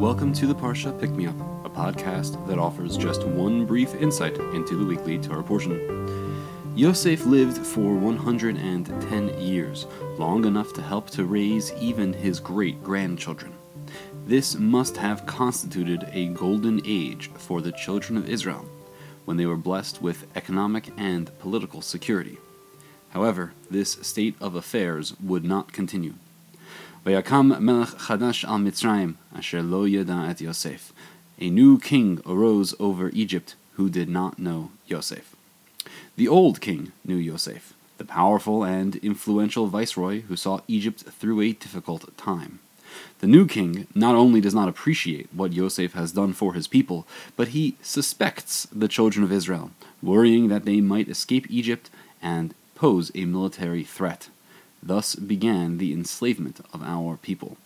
Welcome to the Parsha Pick Me Up, a podcast that offers just one brief insight into the weekly Torah portion. Yosef lived for 110 years, long enough to help to raise even his great grandchildren. This must have constituted a golden age for the children of Israel, when they were blessed with economic and political security. However, this state of affairs would not continue. Vayakam melech chadash al Mitzrayim, asher lo yada et Yosef. A new king arose over Egypt who did not know Yosef. The old king knew Yosef, the powerful and influential viceroy who saw Egypt through a difficult time. The new king not only does not appreciate what Yosef has done for his people, but he suspects the children of Israel, worrying that they might escape Egypt and pose a military threat. Thus began the enslavement of our people.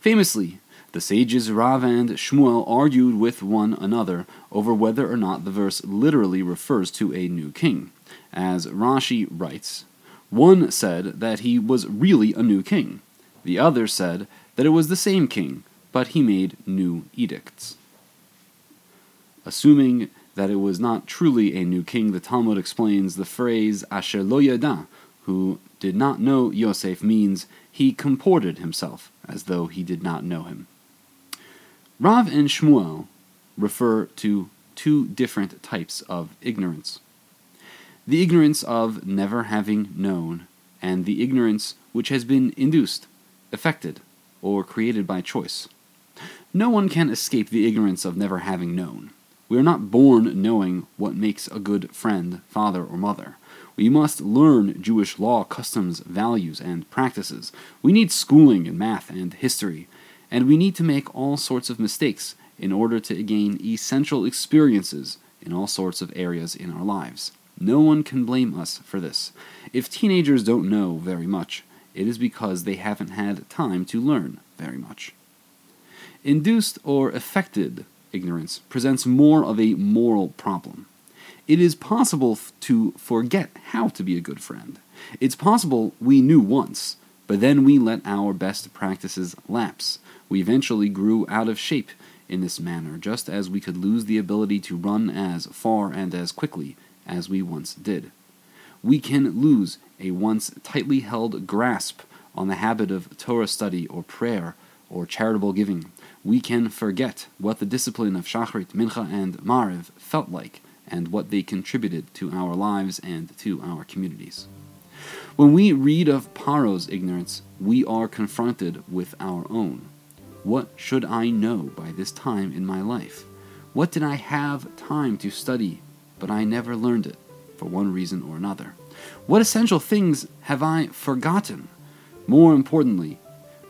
Famously, the sages Rav and Shmuel argued with one another over whether or not the verse literally refers to a new king. As Rashi writes, one said that he was really a new king. The other said that it was the same king, but he made new edicts. Assuming that it was not truly a new king, the Talmud explains the phrase Asher lo yada, who did not know Yosef means he comported himself as though he did not know him. Rav and Shmuel refer to two different types of ignorance the ignorance of never having known, and the ignorance which has been induced, affected, or created by choice. No one can escape the ignorance of never having known. We are not born knowing what makes a good friend, father, or mother. We must learn Jewish law, customs, values, and practices. We need schooling in math and history, and we need to make all sorts of mistakes in order to gain essential experiences in all sorts of areas in our lives. No one can blame us for this. If teenagers don't know very much, it is because they haven't had time to learn very much. Induced or affected ignorance presents more of a moral problem. It is possible f- to forget how to be a good friend. It's possible we knew once, but then we let our best practices lapse. We eventually grew out of shape in this manner, just as we could lose the ability to run as far and as quickly as we once did. We can lose a once tightly held grasp on the habit of Torah study or prayer or charitable giving. We can forget what the discipline of Shachrit, Mincha, and Mariv felt like and what they contributed to our lives and to our communities. When we read of Paro's ignorance, we are confronted with our own. What should I know by this time in my life? What did I have time to study, but I never learned it, for one reason or another? What essential things have I forgotten? More importantly,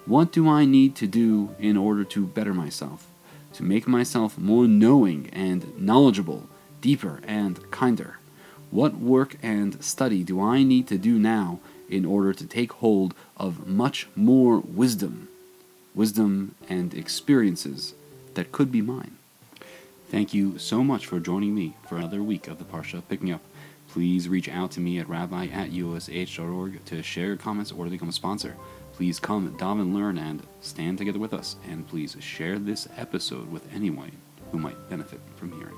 what do I need to do in order to better myself, to make myself more knowing and knowledgeable deeper, and kinder? What work and study do I need to do now in order to take hold of much more wisdom, wisdom and experiences that could be mine? Thank you so much for joining me for another week of the Parsha Pick Me Up. Please reach out to me at rabbi at ush.org to share your comments or to become a sponsor. Please come, daven, learn, and stand together with us. And please share this episode with anyone who might benefit from hearing.